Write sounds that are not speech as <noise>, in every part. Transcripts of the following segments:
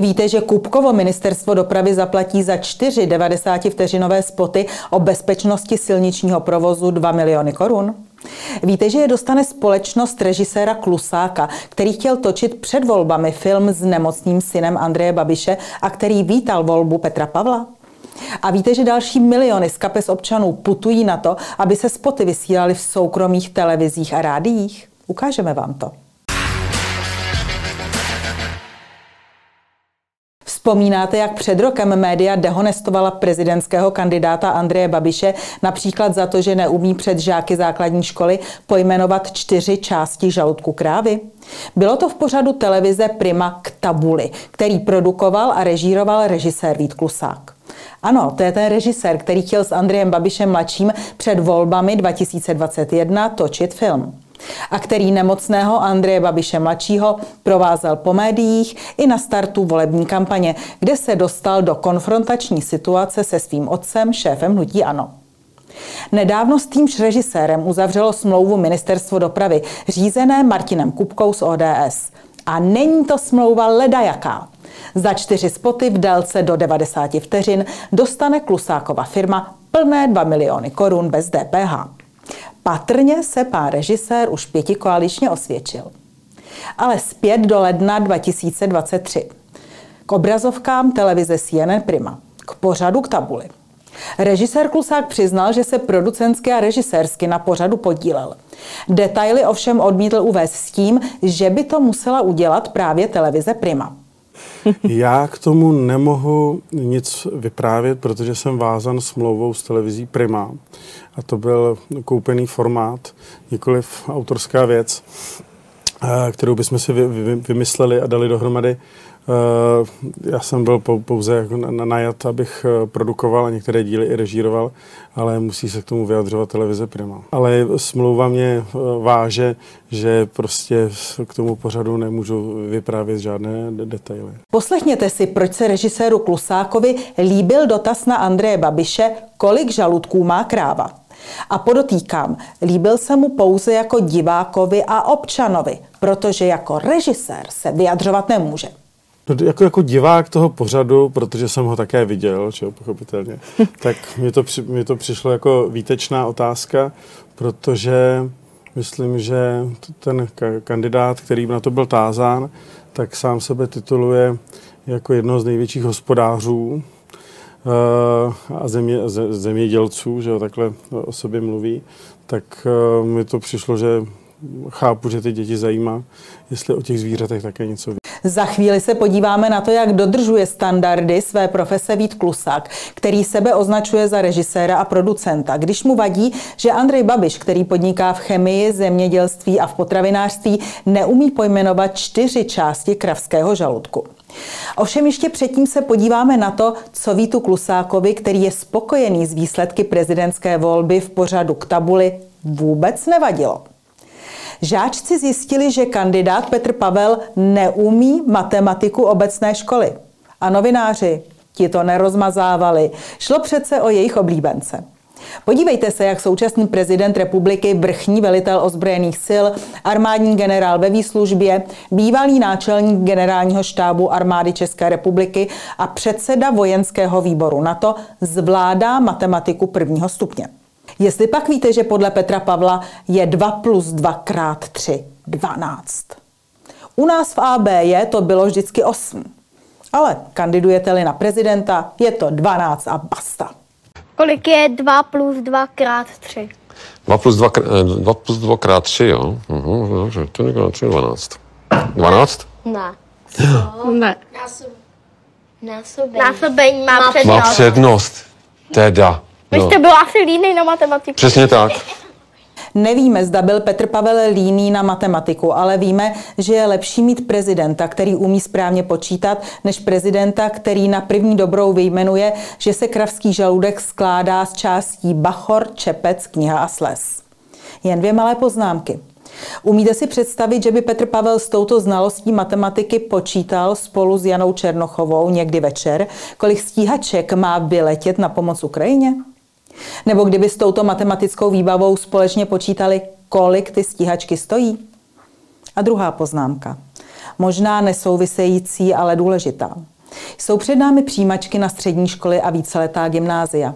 Víte, že Kupkovo ministerstvo dopravy zaplatí za čtyři 90 vteřinové spoty o bezpečnosti silničního provozu 2 miliony korun? Víte, že je dostane společnost režiséra Klusáka, který chtěl točit před volbami film s nemocným synem Andreje Babiše a který vítal volbu Petra Pavla? A víte, že další miliony z kapes občanů putují na to, aby se spoty vysílaly v soukromých televizích a rádiích? Ukážeme vám to. Vzpomínáte, jak před rokem média dehonestovala prezidentského kandidáta Andreje Babiše například za to, že neumí před žáky základní školy pojmenovat čtyři části žaludku krávy? Bylo to v pořadu televize Prima k tabuli, který produkoval a režíroval režisér Vít Klusák. Ano, to je ten režisér, který chtěl s Andrejem Babišem mladším před volbami 2021 točit film a který nemocného Andreje Babiše mladšího provázel po médiích i na startu volební kampaně, kde se dostal do konfrontační situace se svým otcem, šéfem hnutí ANO. Nedávno s týmž režisérem uzavřelo smlouvu Ministerstvo dopravy, řízené Martinem Kupkou z ODS. A není to smlouva ledajaká. Za čtyři spoty v délce do 90 vteřin dostane Klusákova firma plné 2 miliony korun bez DPH. Patrně se pán režisér už pěti koaličně osvědčil. Ale zpět do ledna 2023. K obrazovkám televize CNN Prima. K pořadu k tabuli. Režisér Klusák přiznal, že se producentsky a režisérsky na pořadu podílel. Detaily ovšem odmítl uvést s tím, že by to musela udělat právě televize Prima. <laughs> Já k tomu nemohu nic vyprávět, protože jsem vázan smlouvou s televizí Prima. A to byl koupený formát, nikoliv autorská věc, eh, kterou bychom si vymysleli a dali dohromady já jsem byl pouze jako najat, abych eh, produkoval a některé díly i režíroval, ale musí se k tomu vyjadřovat televize Prima. Ale smlouva mě eh, váže, že prostě k tomu pořadu nemůžu vyprávět žádné detaily. Poslechněte si, proč se režiséru Klusákovi líbil dotaz na Andreje Babiše, kolik žaludků má kráva. A podotýkám, líbil se mu pouze jako divákovi a občanovi, protože jako režisér se vyjadřovat nemůže. No, jako, jako divák toho pořadu, protože jsem ho také viděl, čo, pochopitelně, <laughs> tak mi to, při, mi to přišlo jako výtečná otázka, protože myslím, že ten kandidát, který na to byl tázán, tak sám sebe tituluje jako jedno z největších hospodářů uh, a země, zemědělců, že jo, takhle o sobě mluví, tak uh, mi to přišlo, že chápu, že ty děti zajímá, jestli o těch zvířatech také něco ví. Za chvíli se podíváme na to, jak dodržuje standardy své profese Vít Klusák, který sebe označuje za režiséra a producenta. Když mu vadí, že Andrej Babiš, který podniká v chemii, zemědělství a v potravinářství, neumí pojmenovat čtyři části kravského žaludku. Ovšem ještě předtím se podíváme na to, co Vítu Klusákovi, který je spokojený s výsledky prezidentské volby v pořadu k tabuli, vůbec nevadilo. Žáčci zjistili, že kandidát Petr Pavel neumí matematiku obecné školy. A novináři ti to nerozmazávali. Šlo přece o jejich oblíbence. Podívejte se, jak současný prezident republiky, vrchní velitel ozbrojených sil, armádní generál ve výslužbě, bývalý náčelník generálního štábu armády České republiky a předseda vojenského výboru NATO zvládá matematiku prvního stupně. Jestli pak víte, že podle Petra Pavla je 2 plus 2 krát 3 12. U nás v ABJ to bylo vždycky 8. Ale kandidujete-li na prezidenta, je to 12 a basta. Kolik je 2 plus 2 krát 3? 2 plus 2, 2 plus 2 krát 3, jo? Dobře, to je krát 3, 12. 12? Ne. Ne. Násobení. Násobení má přednost. Má přednost. Teda. Vy jste byl asi líný na matematiku. Přesně <laughs> tak. Nevíme, zda byl Petr Pavel líný na matematiku, ale víme, že je lepší mít prezidenta, který umí správně počítat, než prezidenta, který na první dobrou vyjmenuje, že se kravský žaludek skládá z částí bachor, čepec, kniha a sles. Jen dvě malé poznámky. Umíte si představit, že by Petr Pavel s touto znalostí matematiky počítal spolu s Janou Černochovou někdy večer, kolik stíhaček má vyletět na pomoc Ukrajině? Nebo kdyby s touto matematickou výbavou společně počítali, kolik ty stíhačky stojí? A druhá poznámka. možná nesouvisející, ale důležitá. Jsou před námi přijímačky na střední školy a víceletá gymnázia.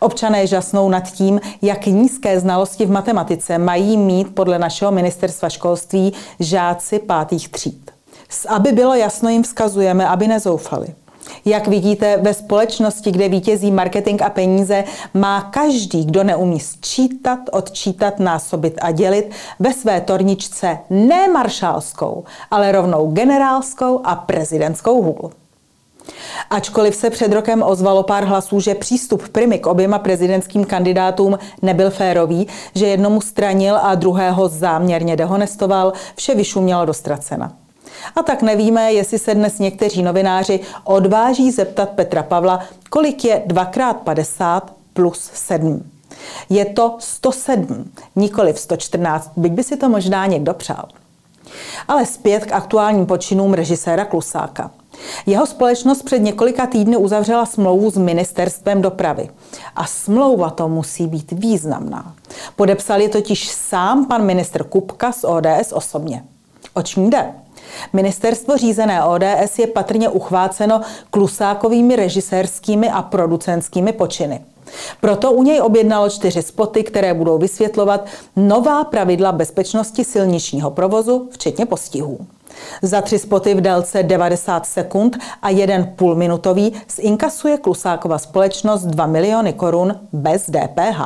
Občané žasnou nad tím, jak nízké znalosti v matematice mají mít podle našeho ministerstva školství žáci pátých tříd. Aby bylo jasno, jim vzkazujeme, aby nezoufali. Jak vidíte, ve společnosti, kde vítězí marketing a peníze, má každý, kdo neumí sčítat, odčítat, násobit a dělit, ve své torničce ne maršálskou, ale rovnou generálskou a prezidentskou hůl. Ačkoliv se před rokem ozvalo pár hlasů, že přístup Primy k oběma prezidentským kandidátům nebyl férový, že jednomu stranil a druhého záměrně dehonestoval, vše vyšumělo do ztracena. A tak nevíme, jestli se dnes někteří novináři odváží zeptat Petra Pavla, kolik je 2x50 plus 7. Je to 107, nikoli v 114, byť by si to možná někdo přál. Ale zpět k aktuálním počinům režiséra Klusáka. Jeho společnost před několika týdny uzavřela smlouvu s ministerstvem dopravy. A smlouva to musí být významná. Podepsal je totiž sám pan ministr Kupka z ODS osobně. Oč jde? Ministerstvo řízené ODS je patrně uchváceno klusákovými režisérskými a producentskými počiny. Proto u něj objednalo čtyři spoty, které budou vysvětlovat nová pravidla bezpečnosti silničního provozu, včetně postihů. Za tři spoty v délce 90 sekund a jeden půlminutový zinkasuje Klusákova společnost 2 miliony korun bez DPH.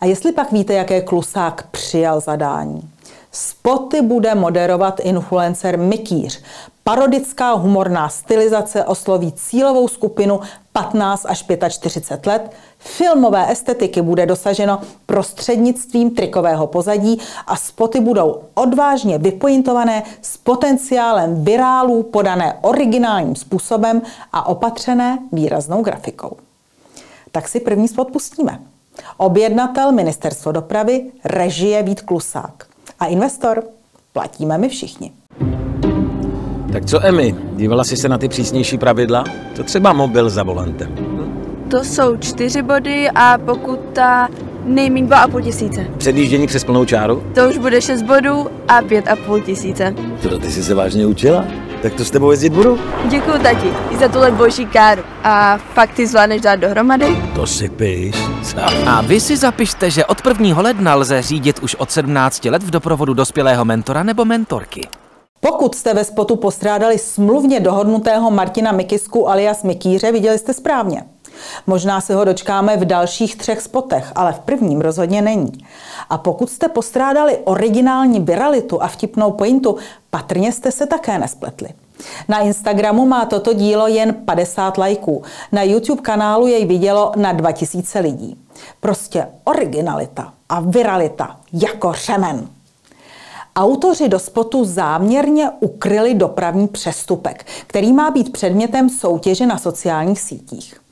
A jestli pak víte, jaké Klusák přijal zadání? Spoty bude moderovat influencer Mikýř. Parodická humorná stylizace osloví cílovou skupinu 15 až 45 let. Filmové estetiky bude dosaženo prostřednictvím trikového pozadí a spoty budou odvážně vypointované s potenciálem virálů podané originálním způsobem a opatřené výraznou grafikou. Tak si první spot pustíme. Objednatel Ministerstvo dopravy, režie Vít Klusák. A investor platíme my všichni. Tak co, Emi, dívala jsi se na ty přísnější pravidla? To třeba mobil za volantem. To jsou čtyři body a pokuta nejméně dva a půl tisíce. Předjíždění přes plnou čáru? To už bude šest bodů a pět a půl tisíce. To ty jsi se vážně učila? Tak to s tebou jezdit budu? Děkuji, tati, i za tuhle boží káru. A fakt ty zvládneš dát dohromady? To si píš. A vy si zapište, že od 1. ledna lze řídit už od 17 let v doprovodu dospělého mentora nebo mentorky. Pokud jste ve spotu postrádali smluvně dohodnutého Martina Mikisku alias Mikýře, viděli jste správně. Možná se ho dočkáme v dalších třech spotech, ale v prvním rozhodně není. A pokud jste postrádali originální viralitu a vtipnou pointu, patrně jste se také nespletli. Na Instagramu má toto dílo jen 50 lajků. Na YouTube kanálu jej vidělo na 2000 lidí. Prostě originalita a viralita jako řemen. Autoři do spotu záměrně ukryli dopravní přestupek, který má být předmětem soutěže na sociálních sítích.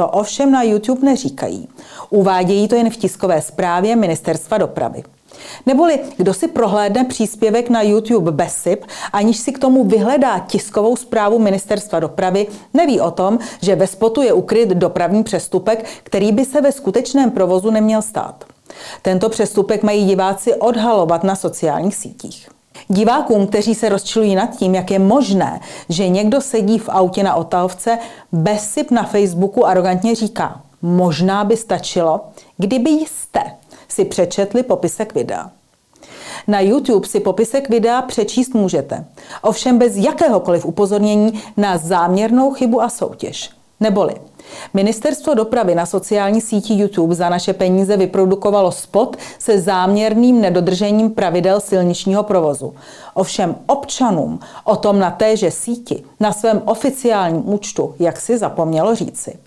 To ovšem na YouTube neříkají. Uvádějí to jen v tiskové zprávě Ministerstva dopravy. Neboli kdo si prohlédne příspěvek na YouTube Besip, aniž si k tomu vyhledá tiskovou zprávu Ministerstva dopravy, neví o tom, že ve spotu je ukryt dopravní přestupek, který by se ve skutečném provozu neměl stát. Tento přestupek mají diváci odhalovat na sociálních sítích. Divákům, kteří se rozčilují nad tím, jak je možné, že někdo sedí v autě na otahovce, Besip na Facebooku arrogantně říká, možná by stačilo, kdyby jste si přečetli popisek videa. Na YouTube si popisek videa přečíst můžete, ovšem bez jakéhokoliv upozornění na záměrnou chybu a soutěž. Neboli Ministerstvo dopravy na sociální síti YouTube za naše peníze vyprodukovalo spot se záměrným nedodržením pravidel silničního provozu. Ovšem občanům o tom na téže síti na svém oficiálním účtu jak si zapomnělo říci.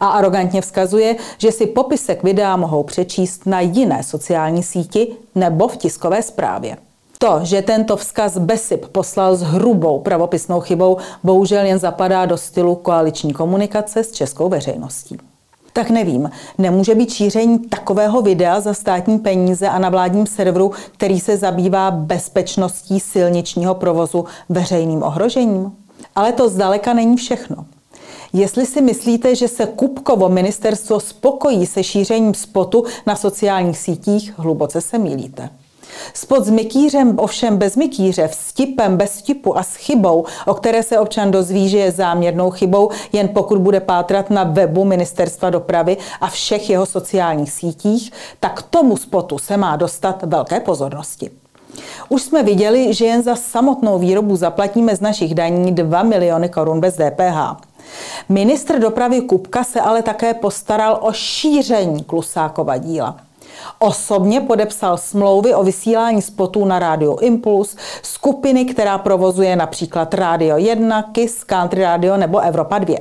A arrogantně vzkazuje, že si popisek videa mohou přečíst na jiné sociální síti nebo v tiskové zprávě. To, že tento vzkaz Besip poslal s hrubou pravopisnou chybou, bohužel jen zapadá do stylu koaliční komunikace s českou veřejností. Tak nevím, nemůže být šíření takového videa za státní peníze a na vládním serveru, který se zabývá bezpečností silničního provozu veřejným ohrožením? Ale to zdaleka není všechno. Jestli si myslíte, že se Kupkovo ministerstvo spokojí se šířením spotu na sociálních sítích, hluboce se milíte. Spod s mikýřem, ovšem bez mikýře, vstipem, bez vtipu a s chybou, o které se občan dozví, že je záměrnou chybou, jen pokud bude pátrat na webu Ministerstva dopravy a všech jeho sociálních sítích, tak tomu spotu se má dostat velké pozornosti. Už jsme viděli, že jen za samotnou výrobu zaplatíme z našich daní 2 miliony korun bez DPH. Ministr dopravy Kupka se ale také postaral o šíření Klusákova díla. Osobně podepsal smlouvy o vysílání spotů na Rádio Impuls, skupiny, která provozuje například Rádio 1, KIS, Country Radio nebo Evropa 2.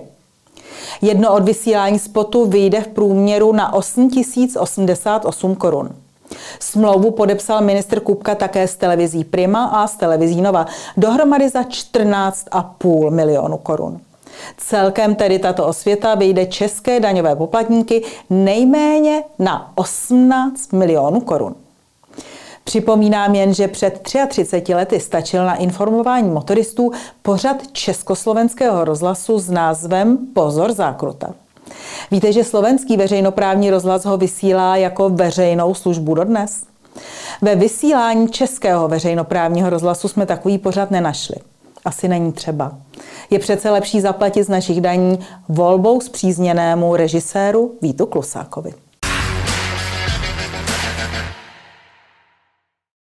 Jedno od vysílání spotu vyjde v průměru na 8088 korun. Smlouvu podepsal ministr Kupka také s televizí Prima a s televizí Nova, dohromady za 14,5 milionu korun. Celkem tedy tato osvěta vyjde české daňové poplatníky nejméně na 18 milionů korun. Připomínám jen, že před 33 lety stačil na informování motoristů pořad československého rozhlasu s názvem Pozor zákruta. Víte, že slovenský veřejnoprávní rozhlas ho vysílá jako veřejnou službu dodnes? Ve vysílání českého veřejnoprávního rozhlasu jsme takový pořad nenašli. Asi není třeba. Je přece lepší zaplatit z našich daní volbou zpřízněnému režiséru Vítu Klusákovi.